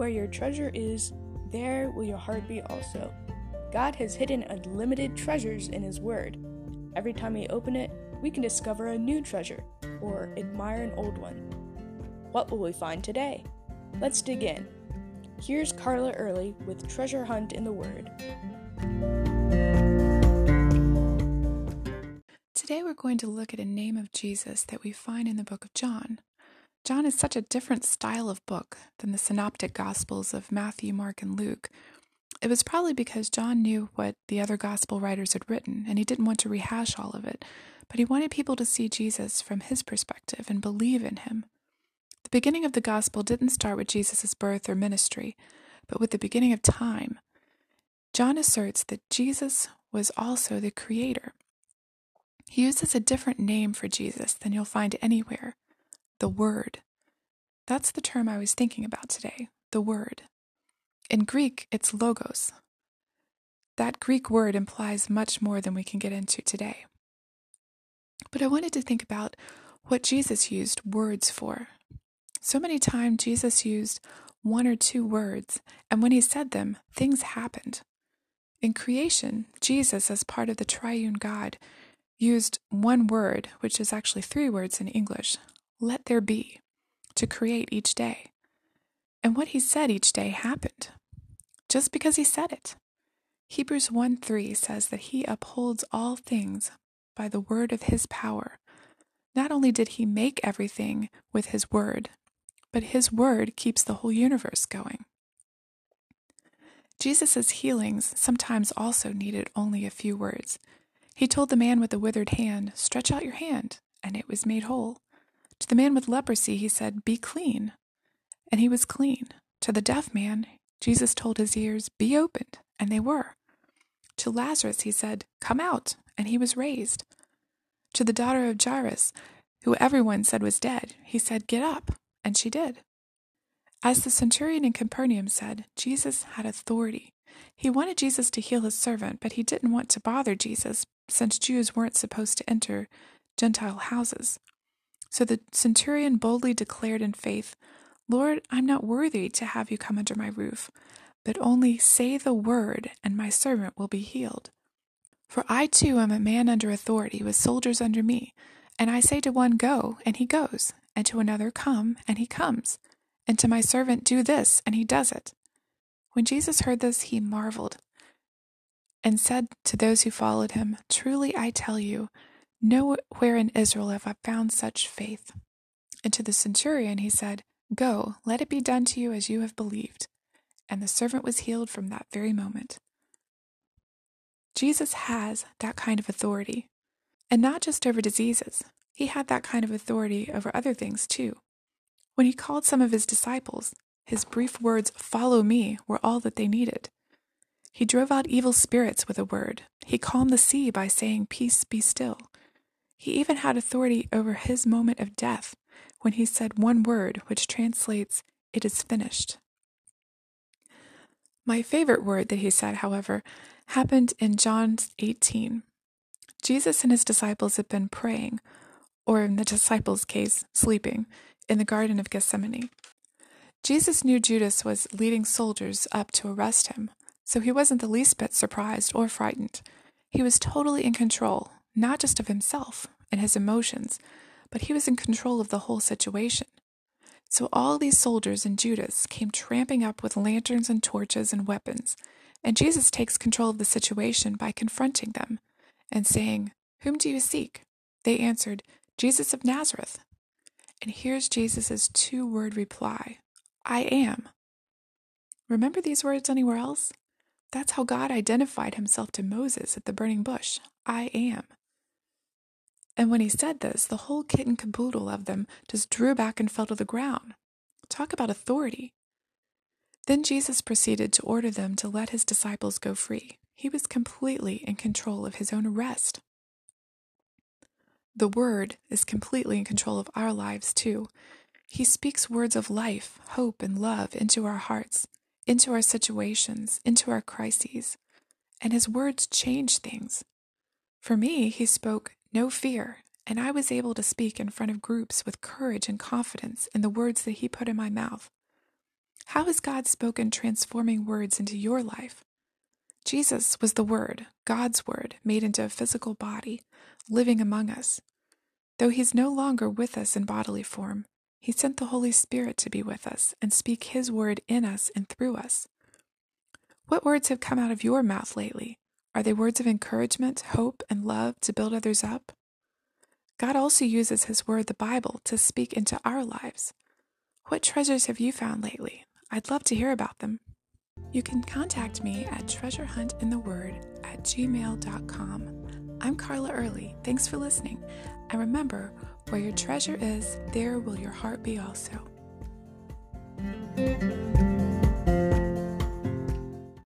Where your treasure is, there will your heart be also. God has hidden unlimited treasures in His Word. Every time we open it, we can discover a new treasure or admire an old one. What will we find today? Let's dig in. Here's Carla Early with Treasure Hunt in the Word. Today we're going to look at a name of Jesus that we find in the book of John. John is such a different style of book than the synoptic gospels of Matthew, Mark, and Luke. It was probably because John knew what the other gospel writers had written, and he didn't want to rehash all of it, but he wanted people to see Jesus from his perspective and believe in him. The beginning of the gospel didn't start with Jesus' birth or ministry, but with the beginning of time. John asserts that Jesus was also the creator. He uses a different name for Jesus than you'll find anywhere the Word. That's the term I was thinking about today the Word. In Greek, it's logos. That Greek word implies much more than we can get into today. But I wanted to think about what Jesus used words for. So many times Jesus used one or two words, and when he said them, things happened. In creation, Jesus, as part of the triune God, used one word, which is actually three words in English let there be, to create each day. And what he said each day happened, just because he said it. Hebrews 1 3 says that he upholds all things by the word of his power. Not only did he make everything with his word, but his word keeps the whole universe going. Jesus' healings sometimes also needed only a few words. He told the man with the withered hand, Stretch out your hand, and it was made whole. To the man with leprosy, he said, Be clean, and he was clean. To the deaf man, Jesus told his ears, Be opened, and they were. To Lazarus, he said, Come out, and he was raised. To the daughter of Jairus, who everyone said was dead, he said, Get up, and she did. As the centurion in Capernaum said, Jesus had authority. He wanted Jesus to heal his servant, but he didn't want to bother Jesus, since Jews weren't supposed to enter Gentile houses. So the centurion boldly declared in faith, Lord, I'm not worthy to have you come under my roof, but only say the word, and my servant will be healed. For I too am a man under authority, with soldiers under me. And I say to one, Go, and he goes, and to another, Come, and he comes, and to my servant, Do this, and he does it. When Jesus heard this, he marveled, and said to those who followed him, Truly I tell you, nowhere in Israel have I found such faith. And to the centurion he said, Go, let it be done to you as you have believed. And the servant was healed from that very moment. Jesus has that kind of authority. And not just over diseases, he had that kind of authority over other things too. When he called some of his disciples, his brief words, Follow me, were all that they needed. He drove out evil spirits with a word. He calmed the sea by saying, Peace, be still. He even had authority over his moment of death when he said one word, which translates, It is finished. My favorite word that he said, however, happened in John 18. Jesus and his disciples had been praying, or in the disciples' case, sleeping, in the Garden of Gethsemane. Jesus knew Judas was leading soldiers up to arrest him, so he wasn't the least bit surprised or frightened. He was totally in control, not just of himself and his emotions, but he was in control of the whole situation. So all these soldiers and Judas came tramping up with lanterns and torches and weapons, and Jesus takes control of the situation by confronting them and saying, Whom do you seek? They answered, Jesus of Nazareth. And here's Jesus' two word reply I am. Remember these words anywhere else? That's how God identified himself to Moses at the burning bush I am. And when he said this, the whole kit and caboodle of them just drew back and fell to the ground. Talk about authority. Then Jesus proceeded to order them to let his disciples go free. He was completely in control of his own arrest. The Word is completely in control of our lives, too. He speaks words of life, hope, and love into our hearts, into our situations, into our crises. And his words change things. For me, he spoke no fear, and I was able to speak in front of groups with courage and confidence in the words that he put in my mouth. How has God spoken transforming words into your life? Jesus was the Word, God's Word, made into a physical body, living among us. Though He's no longer with us in bodily form, He sent the Holy Spirit to be with us and speak His Word in us and through us. What words have come out of your mouth lately? Are they words of encouragement, hope, and love to build others up? God also uses His Word, the Bible, to speak into our lives. What treasures have you found lately? I'd love to hear about them. You can contact me at treasurehuntintheword at gmail.com. I'm Carla Early. Thanks for listening. And remember, where your treasure is, there will your heart be also.